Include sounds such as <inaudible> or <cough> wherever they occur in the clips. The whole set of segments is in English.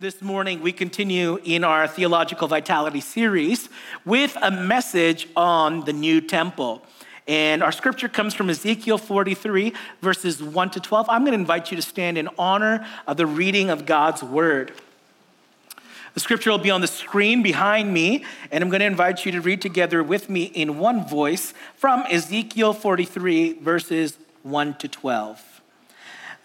This morning, we continue in our Theological Vitality series with a message on the new temple. And our scripture comes from Ezekiel 43, verses 1 to 12. I'm going to invite you to stand in honor of the reading of God's word. The scripture will be on the screen behind me, and I'm going to invite you to read together with me in one voice from Ezekiel 43, verses 1 to 12.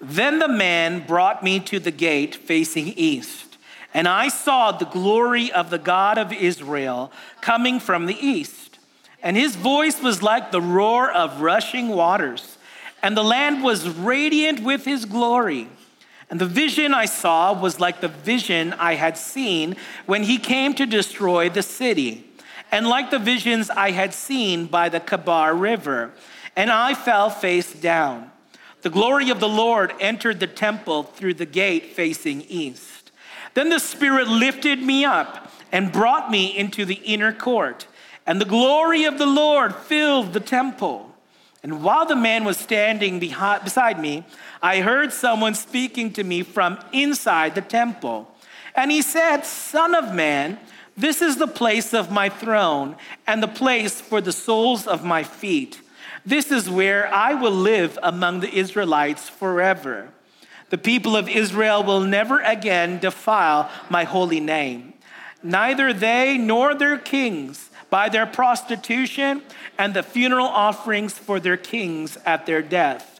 Then the man brought me to the gate facing east, and I saw the glory of the God of Israel coming from the east. And his voice was like the roar of rushing waters, and the land was radiant with his glory. And the vision I saw was like the vision I had seen when he came to destroy the city, and like the visions I had seen by the Kebar River. And I fell face down. The glory of the Lord entered the temple through the gate facing east. Then the Spirit lifted me up and brought me into the inner court, and the glory of the Lord filled the temple. And while the man was standing behind, beside me, I heard someone speaking to me from inside the temple. And he said, Son of man, this is the place of my throne and the place for the soles of my feet. This is where I will live among the Israelites forever. The people of Israel will never again defile my holy name. Neither they nor their kings by their prostitution and the funeral offerings for their kings at their death.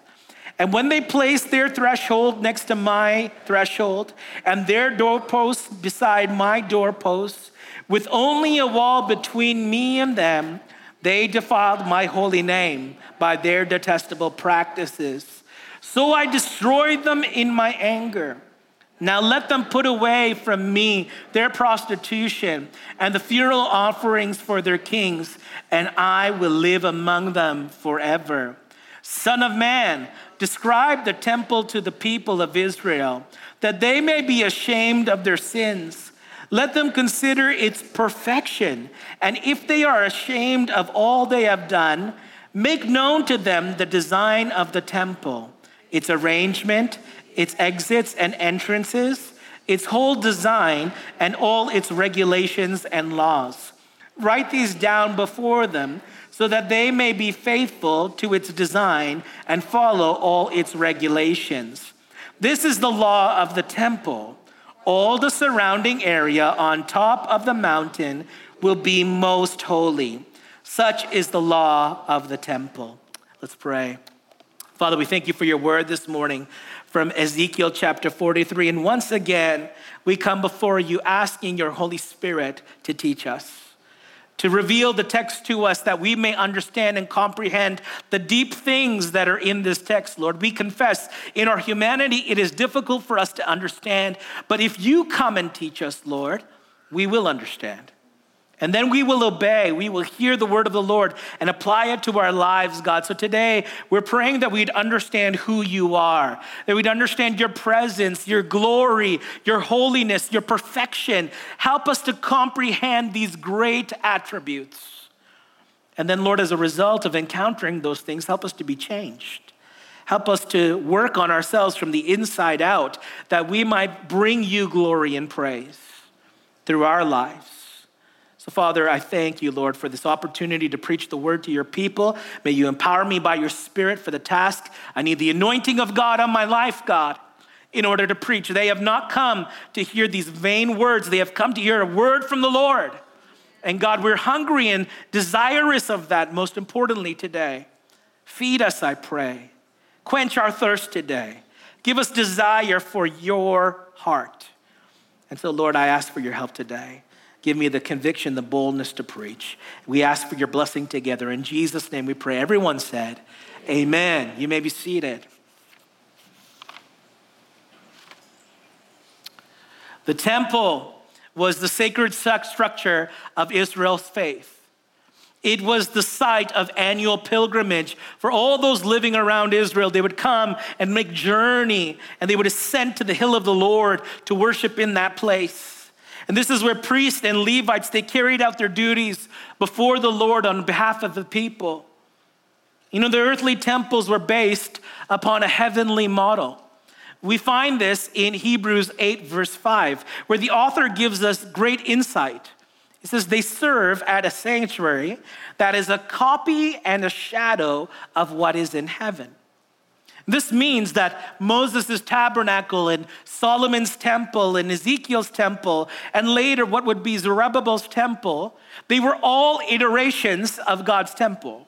And when they place their threshold next to my threshold and their doorposts beside my doorposts, with only a wall between me and them, they defiled my holy name by their detestable practices. So I destroyed them in my anger. Now let them put away from me their prostitution and the funeral offerings for their kings, and I will live among them forever. Son of man, describe the temple to the people of Israel, that they may be ashamed of their sins let them consider its perfection. And if they are ashamed of all they have done, make known to them the design of the temple, its arrangement, its exits and entrances, its whole design, and all its regulations and laws. Write these down before them so that they may be faithful to its design and follow all its regulations. This is the law of the temple all the surrounding area on top of the mountain will be most holy. Such is the law of the temple. Let's pray. Father, we thank you for your word this morning from Ezekiel chapter 43. And once again, we come before you asking your Holy Spirit to teach us to reveal the text to us that we may understand and comprehend the deep things that are in this text, Lord. We confess in our humanity, it is difficult for us to understand, but if you come and teach us, Lord, we will understand. And then we will obey. We will hear the word of the Lord and apply it to our lives, God. So today, we're praying that we'd understand who you are, that we'd understand your presence, your glory, your holiness, your perfection. Help us to comprehend these great attributes. And then, Lord, as a result of encountering those things, help us to be changed. Help us to work on ourselves from the inside out, that we might bring you glory and praise through our lives. So, Father, I thank you, Lord, for this opportunity to preach the word to your people. May you empower me by your spirit for the task. I need the anointing of God on my life, God, in order to preach. They have not come to hear these vain words, they have come to hear a word from the Lord. And God, we're hungry and desirous of that, most importantly today. Feed us, I pray. Quench our thirst today. Give us desire for your heart. And so, Lord, I ask for your help today. Give me the conviction, the boldness to preach. We ask for your blessing together. In Jesus' name we pray. Everyone said, Amen. You may be seated. The temple was the sacred structure of Israel's faith. It was the site of annual pilgrimage for all those living around Israel. They would come and make journey and they would ascend to the hill of the Lord to worship in that place. And this is where priests and Levites, they carried out their duties before the Lord on behalf of the people. You know, the earthly temples were based upon a heavenly model. We find this in Hebrews 8, verse 5, where the author gives us great insight. He says, They serve at a sanctuary that is a copy and a shadow of what is in heaven. This means that Moses' tabernacle and Solomon's temple and Ezekiel's temple, and later what would be Zerubbabel's temple, they were all iterations of God's temple.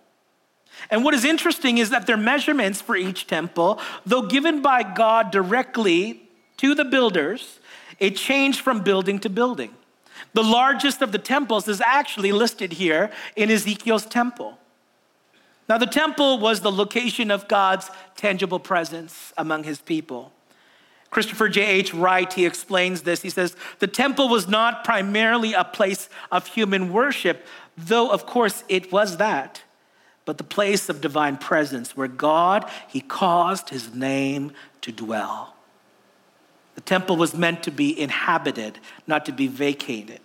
And what is interesting is that their measurements for each temple, though given by God directly to the builders, it changed from building to building. The largest of the temples is actually listed here in Ezekiel's temple. Now, the temple was the location of God's tangible presence among his people. Christopher J.H. Wright, he explains this. He says, The temple was not primarily a place of human worship, though, of course, it was that, but the place of divine presence where God, he caused his name to dwell. The temple was meant to be inhabited, not to be vacated.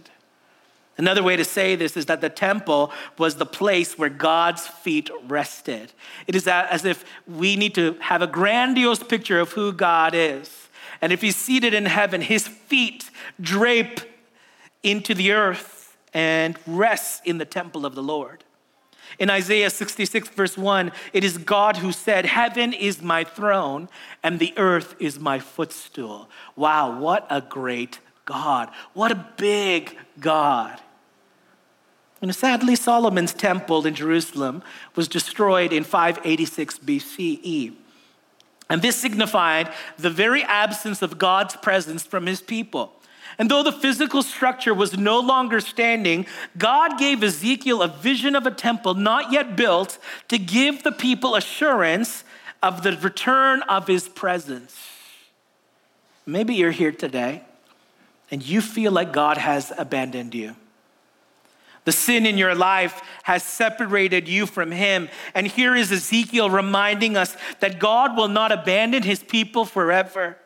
Another way to say this is that the temple was the place where God's feet rested. It is as if we need to have a grandiose picture of who God is. And if he's seated in heaven, his feet drape into the earth and rest in the temple of the Lord. In Isaiah 66, verse 1, it is God who said, Heaven is my throne and the earth is my footstool. Wow, what a great God. What a big God. Sadly, Solomon's temple in Jerusalem was destroyed in 586 BCE. And this signified the very absence of God's presence from his people. And though the physical structure was no longer standing, God gave Ezekiel a vision of a temple not yet built to give the people assurance of the return of his presence. Maybe you're here today and you feel like God has abandoned you. The sin in your life has separated you from Him. And here is Ezekiel reminding us that God will not abandon His people forever.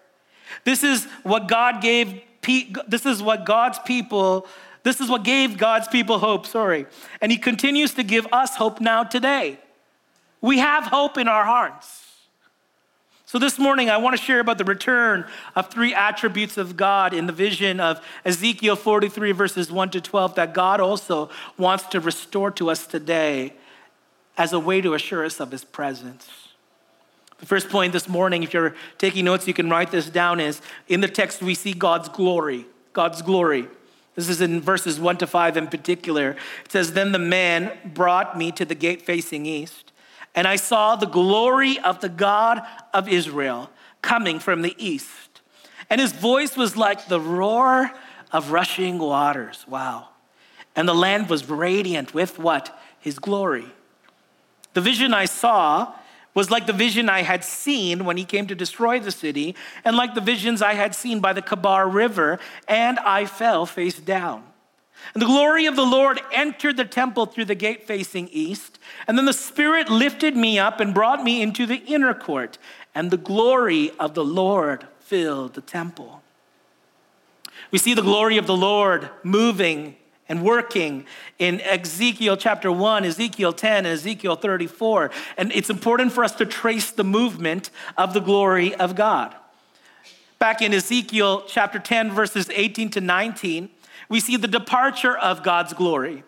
This is what God gave, this is what God's people, this is what gave God's people hope, sorry. And He continues to give us hope now today. We have hope in our hearts. So, this morning, I want to share about the return of three attributes of God in the vision of Ezekiel 43, verses 1 to 12, that God also wants to restore to us today as a way to assure us of his presence. The first point this morning, if you're taking notes, you can write this down, is in the text we see God's glory. God's glory. This is in verses 1 to 5 in particular. It says, Then the man brought me to the gate facing east and I saw the glory of the God of Israel coming from the east. And his voice was like the roar of rushing waters. Wow. And the land was radiant with what? His glory. The vision I saw was like the vision I had seen when he came to destroy the city, and like the visions I had seen by the Kebar River, and I fell face down. And the glory of the Lord entered the temple through the gate facing east. And then the Spirit lifted me up and brought me into the inner court. And the glory of the Lord filled the temple. We see the glory of the Lord moving and working in Ezekiel chapter 1, Ezekiel 10, and Ezekiel 34. And it's important for us to trace the movement of the glory of God. Back in Ezekiel chapter 10, verses 18 to 19, we see the departure of God's glory.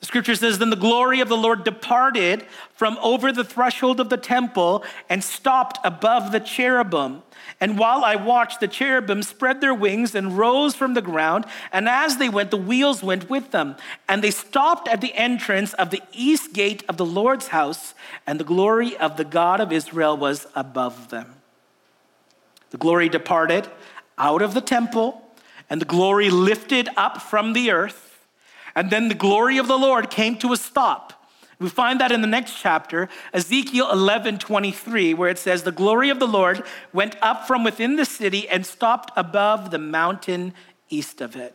The scripture says, Then the glory of the Lord departed from over the threshold of the temple and stopped above the cherubim. And while I watched, the cherubim spread their wings and rose from the ground. And as they went, the wheels went with them. And they stopped at the entrance of the east gate of the Lord's house, and the glory of the God of Israel was above them. The glory departed out of the temple and the glory lifted up from the earth. And then the glory of the Lord came to a stop. We find that in the next chapter, Ezekiel 11 23, where it says, The glory of the Lord went up from within the city and stopped above the mountain east of it.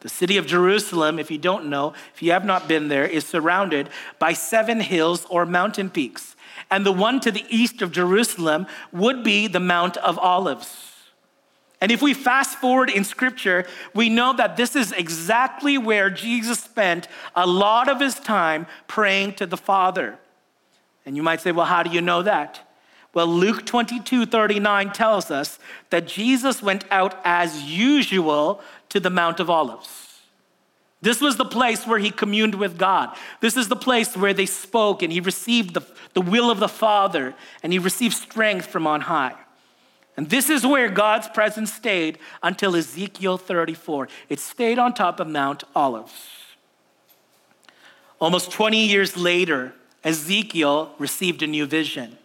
The city of Jerusalem, if you don't know, if you have not been there, is surrounded by seven hills or mountain peaks. And the one to the east of Jerusalem would be the Mount of Olives. And if we fast forward in scripture, we know that this is exactly where Jesus spent a lot of his time praying to the Father. And you might say, well, how do you know that? Well, Luke 22 39 tells us that Jesus went out as usual to the Mount of Olives. This was the place where he communed with God. This is the place where they spoke and he received the, the will of the Father and he received strength from on high. And this is where God's presence stayed until Ezekiel 34. It stayed on top of Mount Olives. Almost 20 years later, Ezekiel received a new vision.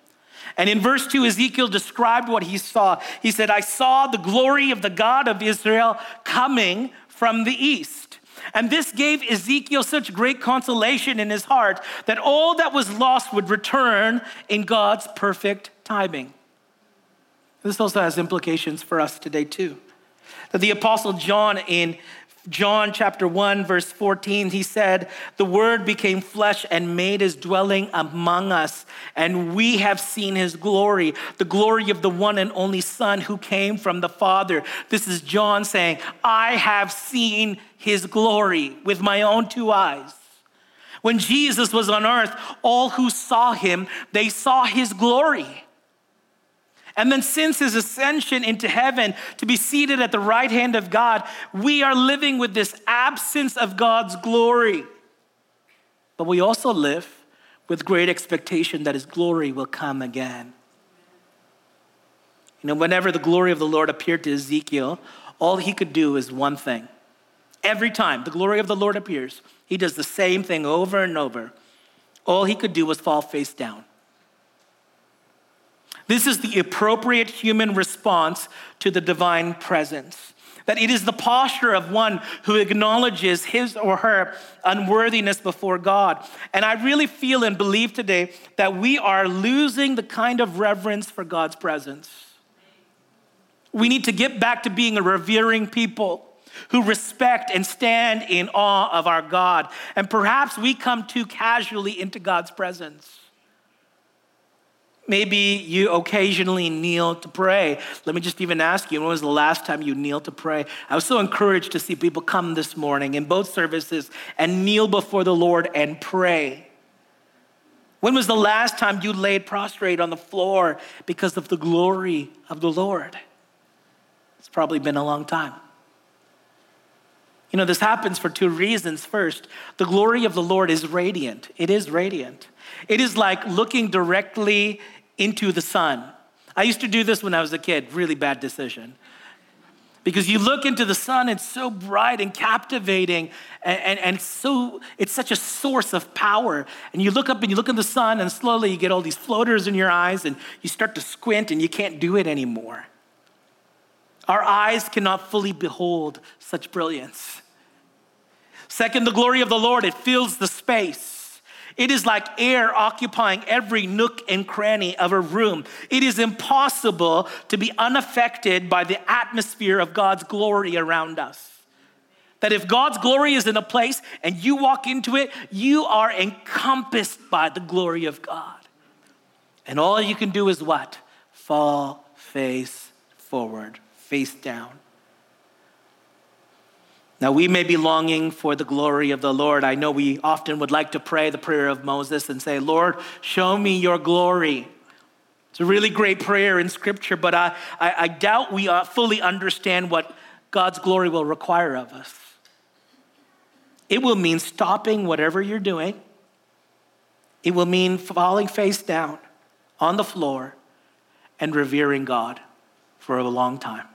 And in verse 2, Ezekiel described what he saw. He said, I saw the glory of the God of Israel coming from the east. And this gave Ezekiel such great consolation in his heart that all that was lost would return in God's perfect timing. This also has implications for us today, too. That the Apostle John in John chapter 1, verse 14, he said, The word became flesh and made his dwelling among us, and we have seen his glory, the glory of the one and only Son who came from the Father. This is John saying, I have seen his glory with my own two eyes. When Jesus was on earth, all who saw him, they saw his glory. And then, since his ascension into heaven to be seated at the right hand of God, we are living with this absence of God's glory. But we also live with great expectation that his glory will come again. You know, whenever the glory of the Lord appeared to Ezekiel, all he could do is one thing. Every time the glory of the Lord appears, he does the same thing over and over. All he could do was fall face down. This is the appropriate human response to the divine presence. That it is the posture of one who acknowledges his or her unworthiness before God. And I really feel and believe today that we are losing the kind of reverence for God's presence. We need to get back to being a revering people who respect and stand in awe of our God. And perhaps we come too casually into God's presence. Maybe you occasionally kneel to pray. Let me just even ask you when was the last time you kneel to pray? I was so encouraged to see people come this morning in both services and kneel before the Lord and pray. When was the last time you laid prostrate on the floor because of the glory of the Lord? It's probably been a long time. You know, this happens for two reasons. First, the glory of the Lord is radiant. It is radiant. It is like looking directly into the sun. I used to do this when I was a kid, really bad decision. Because you look into the sun, it's so bright and captivating, and, and, and so it's such a source of power. And you look up and you look in the sun, and slowly you get all these floaters in your eyes, and you start to squint, and you can't do it anymore. Our eyes cannot fully behold such brilliance. Second, the glory of the Lord, it fills the space. It is like air occupying every nook and cranny of a room. It is impossible to be unaffected by the atmosphere of God's glory around us. That if God's glory is in a place and you walk into it, you are encompassed by the glory of God. And all you can do is what? Fall face forward, face down. Now, we may be longing for the glory of the Lord. I know we often would like to pray the prayer of Moses and say, Lord, show me your glory. It's a really great prayer in Scripture, but I, I, I doubt we uh, fully understand what God's glory will require of us. It will mean stopping whatever you're doing, it will mean falling face down on the floor and revering God for a long time.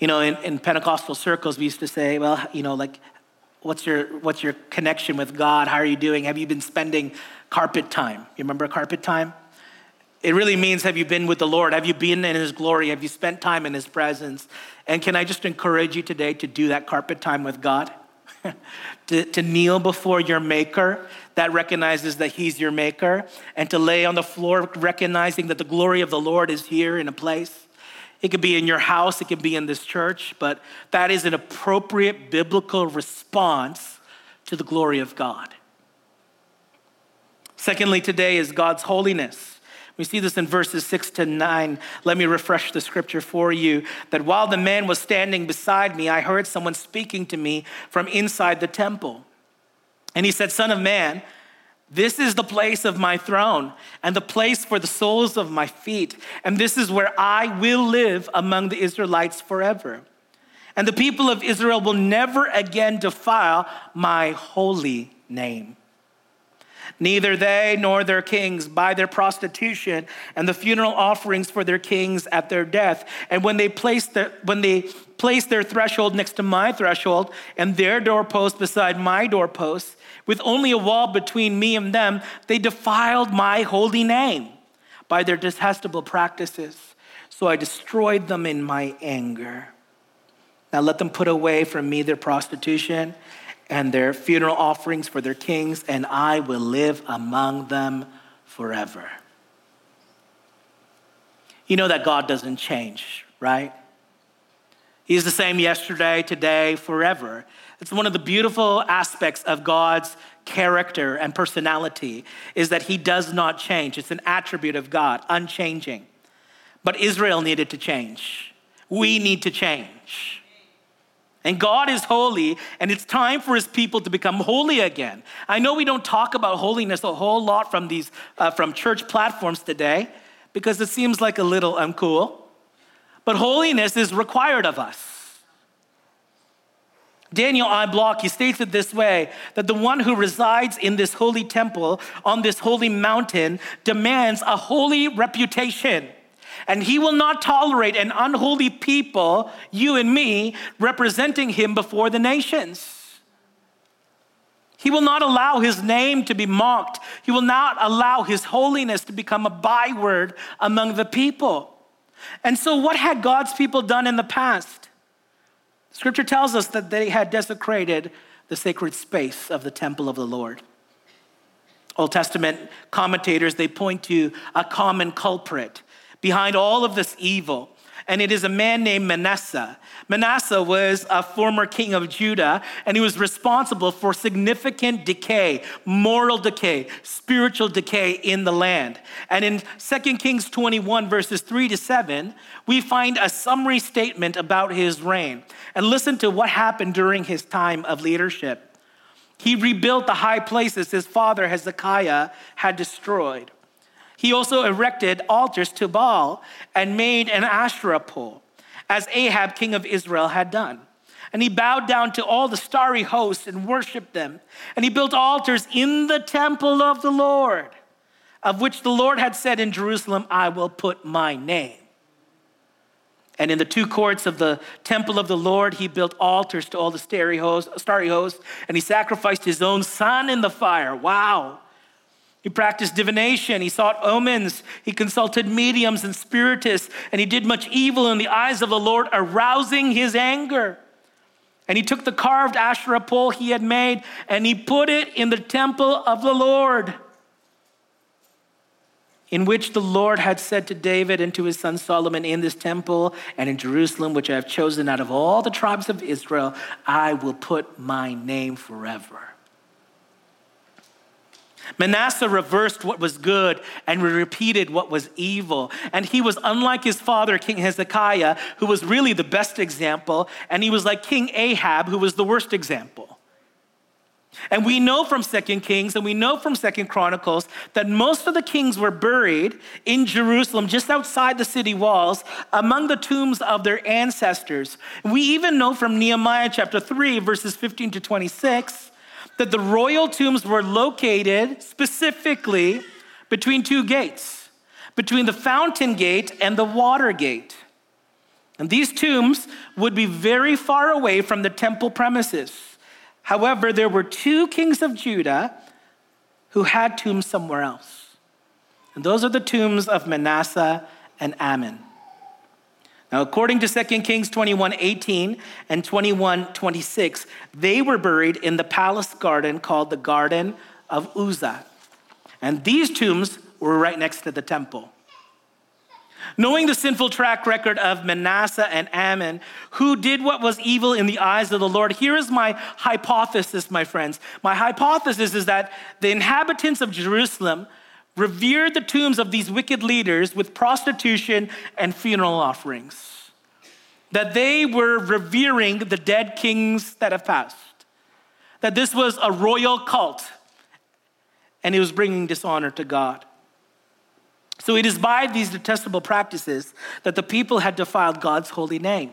You know, in, in Pentecostal circles, we used to say, well, you know, like, what's your, what's your connection with God? How are you doing? Have you been spending carpet time? You remember carpet time? It really means have you been with the Lord? Have you been in His glory? Have you spent time in His presence? And can I just encourage you today to do that carpet time with God? <laughs> to, to kneel before your Maker that recognizes that He's your Maker, and to lay on the floor recognizing that the glory of the Lord is here in a place. It could be in your house, it could be in this church, but that is an appropriate biblical response to the glory of God. Secondly, today is God's holiness. We see this in verses six to nine. Let me refresh the scripture for you that while the man was standing beside me, I heard someone speaking to me from inside the temple. And he said, Son of man, This is the place of my throne and the place for the soles of my feet. And this is where I will live among the Israelites forever. And the people of Israel will never again defile my holy name. Neither they nor their kings by their prostitution and the funeral offerings for their kings at their death. And when they place their, when they place their threshold next to my threshold and their doorpost beside my doorpost, with only a wall between me and them, they defiled my holy name by their detestable practices. So I destroyed them in my anger. Now let them put away from me their prostitution and their funeral offerings for their kings, and I will live among them forever. You know that God doesn't change, right? He's the same yesterday, today, forever. It's one of the beautiful aspects of God's character and personality is that he does not change. It's an attribute of God, unchanging. But Israel needed to change. We need to change. And God is holy, and it's time for his people to become holy again. I know we don't talk about holiness a whole lot from these uh, from church platforms today because it seems like a little uncool. But holiness is required of us. Daniel I. Block, he states it this way that the one who resides in this holy temple on this holy mountain demands a holy reputation. And he will not tolerate an unholy people, you and me, representing him before the nations. He will not allow his name to be mocked. He will not allow his holiness to become a byword among the people. And so, what had God's people done in the past? Scripture tells us that they had desecrated the sacred space of the temple of the Lord. Old Testament commentators, they point to a common culprit behind all of this evil. And it is a man named Manasseh. Manasseh was a former king of Judah, and he was responsible for significant decay, moral decay, spiritual decay in the land. And in 2 Kings 21, verses 3 to 7, we find a summary statement about his reign. And listen to what happened during his time of leadership. He rebuilt the high places his father Hezekiah had destroyed. He also erected altars to Baal and made an Asherah pole, as Ahab, king of Israel, had done. And he bowed down to all the starry hosts and worshiped them. And he built altars in the temple of the Lord, of which the Lord had said in Jerusalem, I will put my name. And in the two courts of the temple of the Lord, he built altars to all the starry hosts, starry hosts and he sacrificed his own son in the fire. Wow. He practiced divination. He sought omens. He consulted mediums and spiritists. And he did much evil in the eyes of the Lord, arousing his anger. And he took the carved Asherah pole he had made and he put it in the temple of the Lord, in which the Lord had said to David and to his son Solomon, In this temple and in Jerusalem, which I have chosen out of all the tribes of Israel, I will put my name forever. Manasseh reversed what was good and repeated what was evil. And he was unlike his father, King Hezekiah, who was really the best example, and he was like King Ahab, who was the worst example. And we know from Second Kings and we know from Second Chronicles that most of the kings were buried in Jerusalem, just outside the city walls, among the tombs of their ancestors. We even know from Nehemiah chapter 3, verses 15 to 26 that the royal tombs were located specifically between two gates, between the fountain gate and the water gate. And these tombs would be very far away from the temple premises. However, there were two kings of Judah who had tombs somewhere else. And those are the tombs of Manasseh and Amon. Now, according to 2 Kings 21 18 and 21 26, they were buried in the palace garden called the Garden of Uzzah. And these tombs were right next to the temple. Knowing the sinful track record of Manasseh and Amon, who did what was evil in the eyes of the Lord, here is my hypothesis, my friends. My hypothesis is that the inhabitants of Jerusalem revered the tombs of these wicked leaders with prostitution and funeral offerings. That they were revering the dead kings that have passed. That this was a royal cult. and it was bringing dishonor to God. So it is by these detestable practices that the people had defiled God's holy name.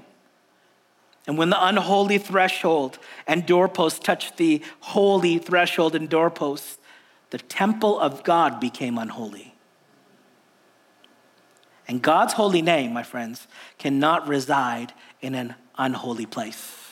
And when the unholy threshold and doorpost touched the holy threshold and doorpost, the temple of God became unholy. And God's holy name, my friends, cannot reside in an unholy place.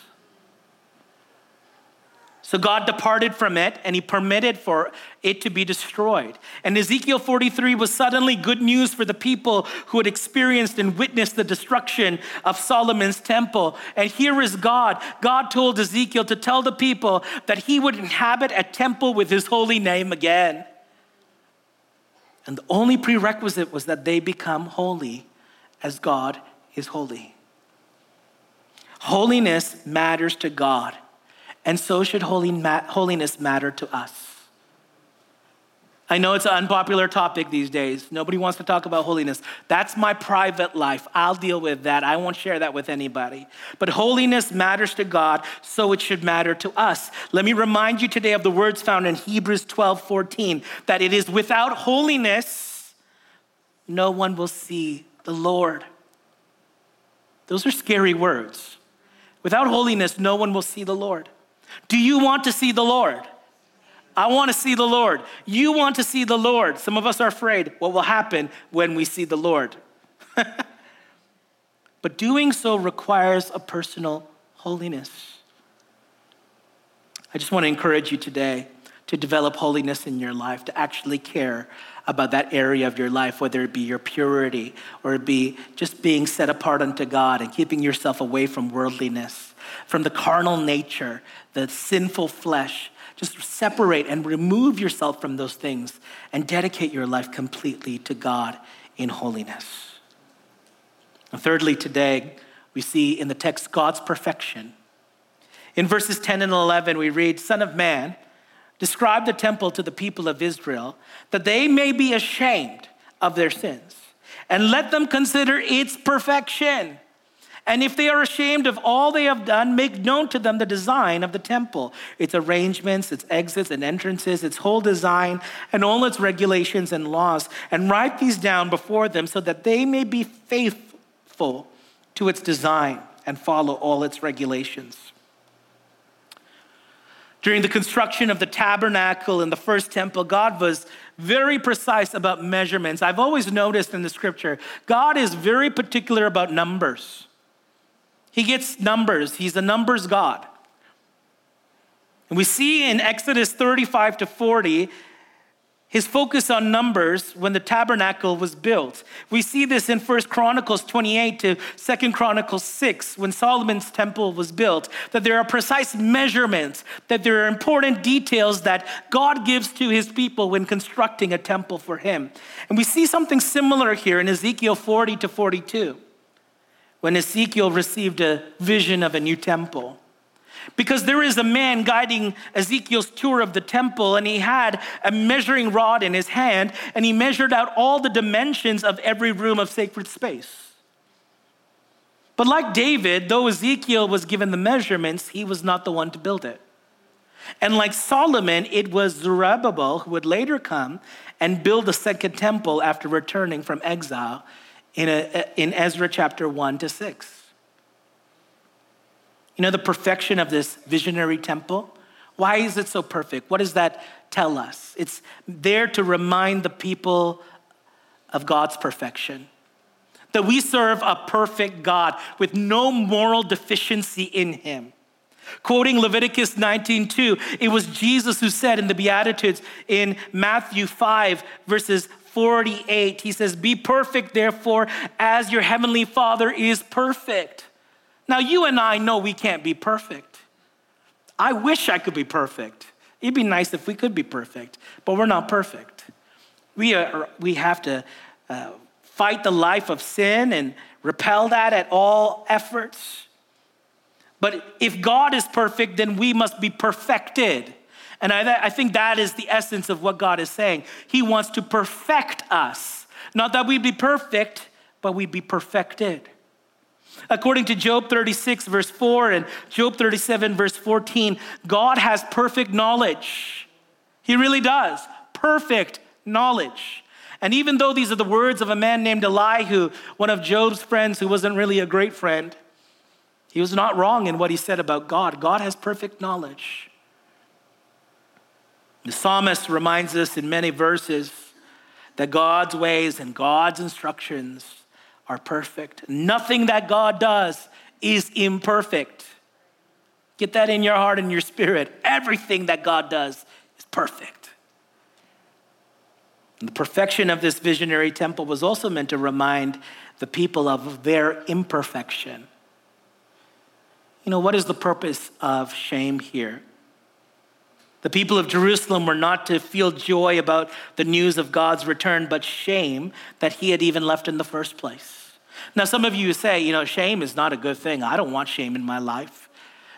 So God departed from it and he permitted for it to be destroyed. And Ezekiel 43 was suddenly good news for the people who had experienced and witnessed the destruction of Solomon's temple. And here is God. God told Ezekiel to tell the people that he would inhabit a temple with his holy name again. And the only prerequisite was that they become holy as God is holy. Holiness matters to God and so should holiness matter to us. I know it's an unpopular topic these days. Nobody wants to talk about holiness. That's my private life. I'll deal with that. I won't share that with anybody. But holiness matters to God, so it should matter to us. Let me remind you today of the words found in Hebrews 12 14 that it is without holiness, no one will see the Lord. Those are scary words. Without holiness, no one will see the Lord. Do you want to see the Lord? I want to see the Lord. You want to see the Lord. Some of us are afraid what will happen when we see the Lord. <laughs> but doing so requires a personal holiness. I just want to encourage you today to develop holiness in your life, to actually care about that area of your life, whether it be your purity or it be just being set apart unto God and keeping yourself away from worldliness, from the carnal nature, the sinful flesh. Just separate and remove yourself from those things and dedicate your life completely to God in holiness. And thirdly, today, we see in the text God's perfection. In verses 10 and 11, we read, Son of man, describe the temple to the people of Israel, that they may be ashamed of their sins, and let them consider its perfection. And if they are ashamed of all they have done, make known to them the design of the temple, its arrangements, its exits and entrances, its whole design, and all its regulations and laws, and write these down before them so that they may be faithful to its design and follow all its regulations. During the construction of the tabernacle in the first temple, God was very precise about measurements. I've always noticed in the scripture, God is very particular about numbers. He gets numbers, He's a numbers God. And we see in Exodus 35 to 40 his focus on numbers when the tabernacle was built. We see this in 1 Chronicles 28 to 2 Chronicles 6 when Solomon's temple was built, that there are precise measurements, that there are important details that God gives to his people when constructing a temple for him. And we see something similar here in Ezekiel 40 to 42 when Ezekiel received a vision of a new temple. Because there is a man guiding Ezekiel's tour of the temple, and he had a measuring rod in his hand, and he measured out all the dimensions of every room of sacred space. But like David, though Ezekiel was given the measurements, he was not the one to build it. And like Solomon, it was Zerubbabel who would later come and build the second temple after returning from exile in, a, in Ezra chapter 1 to 6. You know, the perfection of this visionary temple? Why is it so perfect? What does that tell us? It's there to remind the people of God's perfection. That we serve a perfect God with no moral deficiency in him. Quoting Leviticus 19:2, it was Jesus who said in the Beatitudes in Matthew 5, verses 48, he says, Be perfect, therefore, as your heavenly Father is perfect. Now, you and I know we can't be perfect. I wish I could be perfect. It'd be nice if we could be perfect, but we're not perfect. We, are, we have to uh, fight the life of sin and repel that at all efforts. But if God is perfect, then we must be perfected. And I, I think that is the essence of what God is saying. He wants to perfect us. Not that we be perfect, but we be perfected. According to Job 36, verse 4, and Job 37, verse 14, God has perfect knowledge. He really does. perfect knowledge. And even though these are the words of a man named Elihu, one of Job's friends who wasn't really a great friend, he was not wrong in what he said about God. God has perfect knowledge. The psalmist reminds us in many verses that God's ways and God's instructions are perfect. Nothing that God does is imperfect. Get that in your heart and your spirit. Everything that God does is perfect. And the perfection of this visionary temple was also meant to remind the people of their imperfection. You know, what is the purpose of shame here? The people of Jerusalem were not to feel joy about the news of God's return, but shame that he had even left in the first place. Now, some of you say, you know, shame is not a good thing. I don't want shame in my life.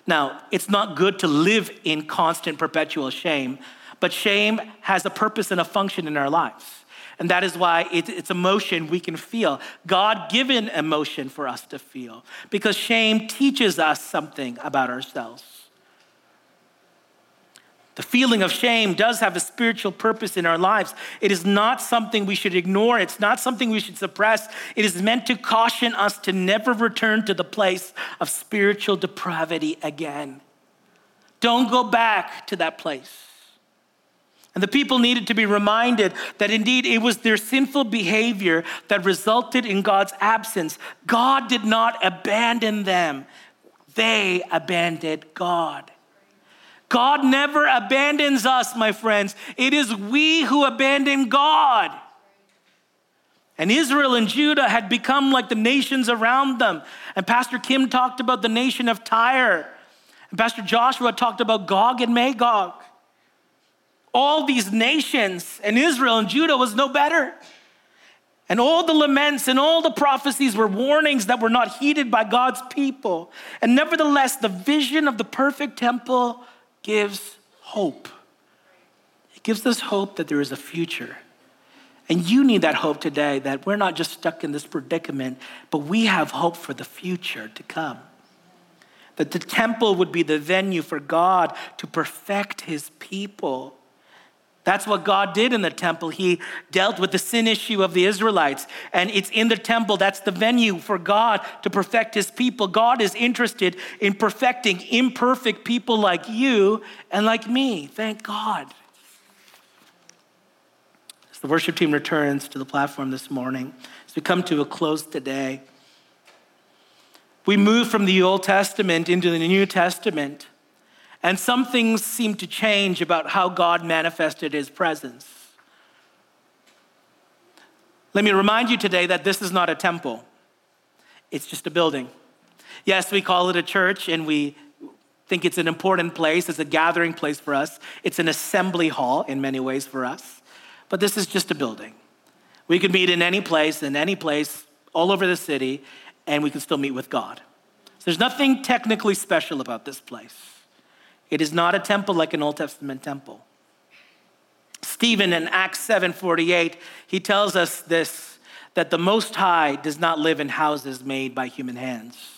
Now, it's not good to live in constant, perpetual shame, but shame has a purpose and a function in our lives. And that is why it's emotion we can feel, God given emotion for us to feel, because shame teaches us something about ourselves. The feeling of shame does have a spiritual purpose in our lives. It is not something we should ignore. It's not something we should suppress. It is meant to caution us to never return to the place of spiritual depravity again. Don't go back to that place. And the people needed to be reminded that indeed it was their sinful behavior that resulted in God's absence. God did not abandon them, they abandoned God. God never abandons us, my friends. It is we who abandon God. And Israel and Judah had become like the nations around them. And Pastor Kim talked about the nation of Tyre. And Pastor Joshua talked about Gog and Magog. All these nations, and Israel and Judah was no better. And all the laments and all the prophecies were warnings that were not heeded by God's people. And nevertheless, the vision of the perfect temple gives hope. It gives us hope that there is a future. And you need that hope today that we're not just stuck in this predicament, but we have hope for the future to come. That the temple would be the venue for God to perfect his people. That's what God did in the temple. He dealt with the sin issue of the Israelites. And it's in the temple, that's the venue for God to perfect his people. God is interested in perfecting imperfect people like you and like me. Thank God. As the worship team returns to the platform this morning, as we come to a close today, we move from the Old Testament into the New Testament. And some things seem to change about how God manifested his presence. Let me remind you today that this is not a temple, it's just a building. Yes, we call it a church and we think it's an important place, it's a gathering place for us, it's an assembly hall in many ways for us. But this is just a building. We could meet in any place, in any place, all over the city, and we can still meet with God. So there's nothing technically special about this place. It is not a temple like an Old Testament temple. Stephen in Acts 7:48, he tells us this that the most high does not live in houses made by human hands.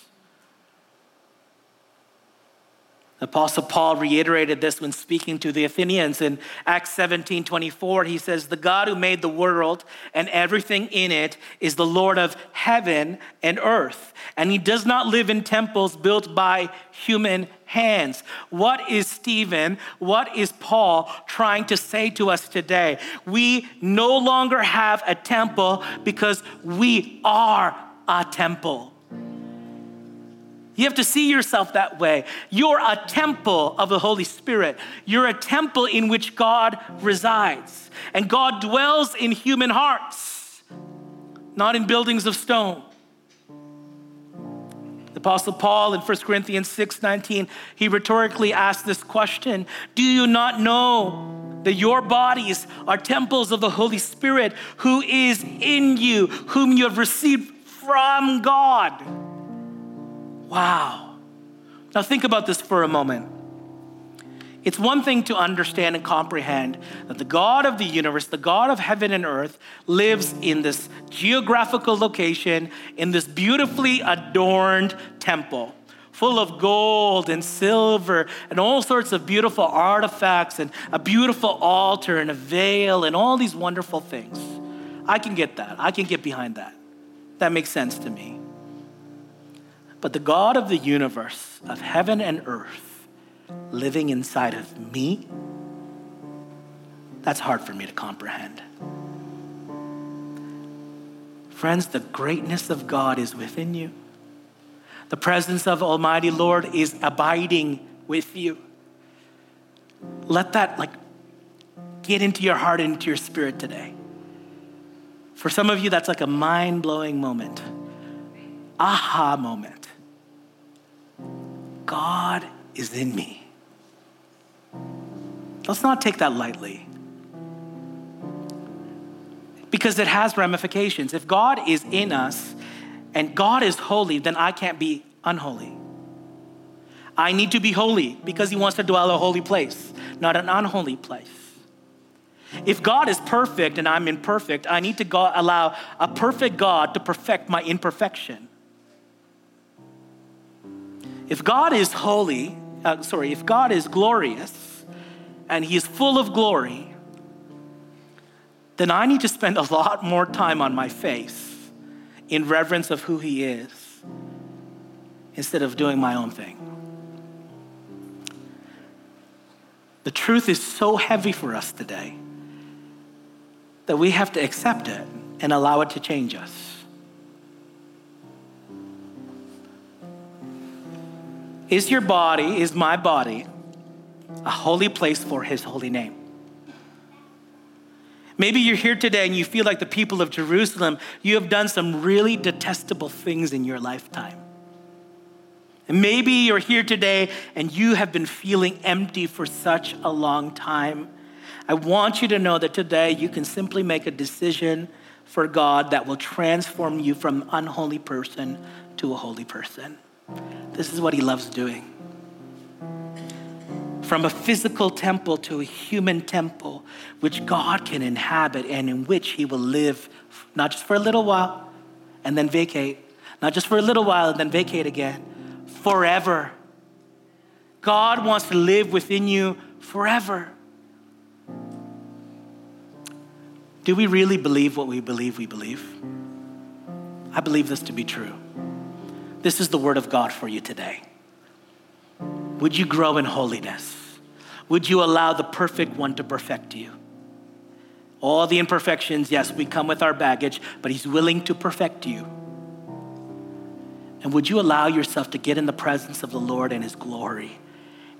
Apostle Paul reiterated this when speaking to the Athenians in Acts 17 24. He says, The God who made the world and everything in it is the Lord of heaven and earth, and he does not live in temples built by human hands. What is Stephen, what is Paul trying to say to us today? We no longer have a temple because we are a temple. You have to see yourself that way. You're a temple of the Holy Spirit. You're a temple in which God resides. And God dwells in human hearts, not in buildings of stone. The Apostle Paul in 1 Corinthians 6 19, he rhetorically asked this question Do you not know that your bodies are temples of the Holy Spirit who is in you, whom you have received from God? Wow. Now think about this for a moment. It's one thing to understand and comprehend that the God of the universe, the God of heaven and earth, lives in this geographical location, in this beautifully adorned temple. full of gold and silver and all sorts of beautiful artifacts and a beautiful altar and a veil and all these wonderful things. I can get that. I can get behind that. That makes sense to me. But the God of the universe, of heaven and earth, living inside of me, that's hard for me to comprehend. Friends, the greatness of God is within you. The presence of Almighty Lord is abiding with you. Let that like get into your heart and into your spirit today. For some of you, that's like a mind blowing moment, aha moment. God is in me. Let's not take that lightly because it has ramifications. If God is in us and God is holy, then I can't be unholy. I need to be holy because He wants to dwell a holy place, not an unholy place. If God is perfect and I'm imperfect, I need to go, allow a perfect God to perfect my imperfection. If God is holy, uh, sorry, if God is glorious and He is full of glory, then I need to spend a lot more time on my face in reverence of who He is instead of doing my own thing. The truth is so heavy for us today that we have to accept it and allow it to change us. Is your body, is my body, a holy place for his holy name? Maybe you're here today and you feel like the people of Jerusalem, you have done some really detestable things in your lifetime. And maybe you're here today and you have been feeling empty for such a long time. I want you to know that today you can simply make a decision for God that will transform you from an unholy person to a holy person. This is what he loves doing. From a physical temple to a human temple, which God can inhabit and in which he will live, not just for a little while and then vacate, not just for a little while and then vacate again, forever. God wants to live within you forever. Do we really believe what we believe we believe? I believe this to be true. This is the word of God for you today. Would you grow in holiness? Would you allow the perfect one to perfect you? All the imperfections, yes, we come with our baggage, but He's willing to perfect you. And would you allow yourself to get in the presence of the Lord and His glory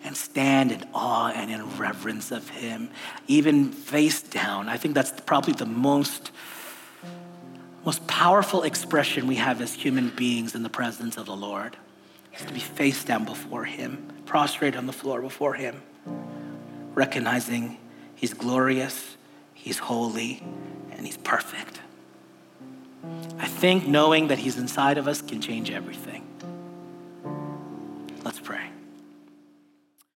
and stand in awe and in reverence of Him, even face down? I think that's probably the most most powerful expression we have as human beings in the presence of the Lord is to be face down before Him, prostrate on the floor before Him, recognizing He's glorious, He's holy, and He's perfect. I think knowing that He's inside of us can change everything. Let's pray.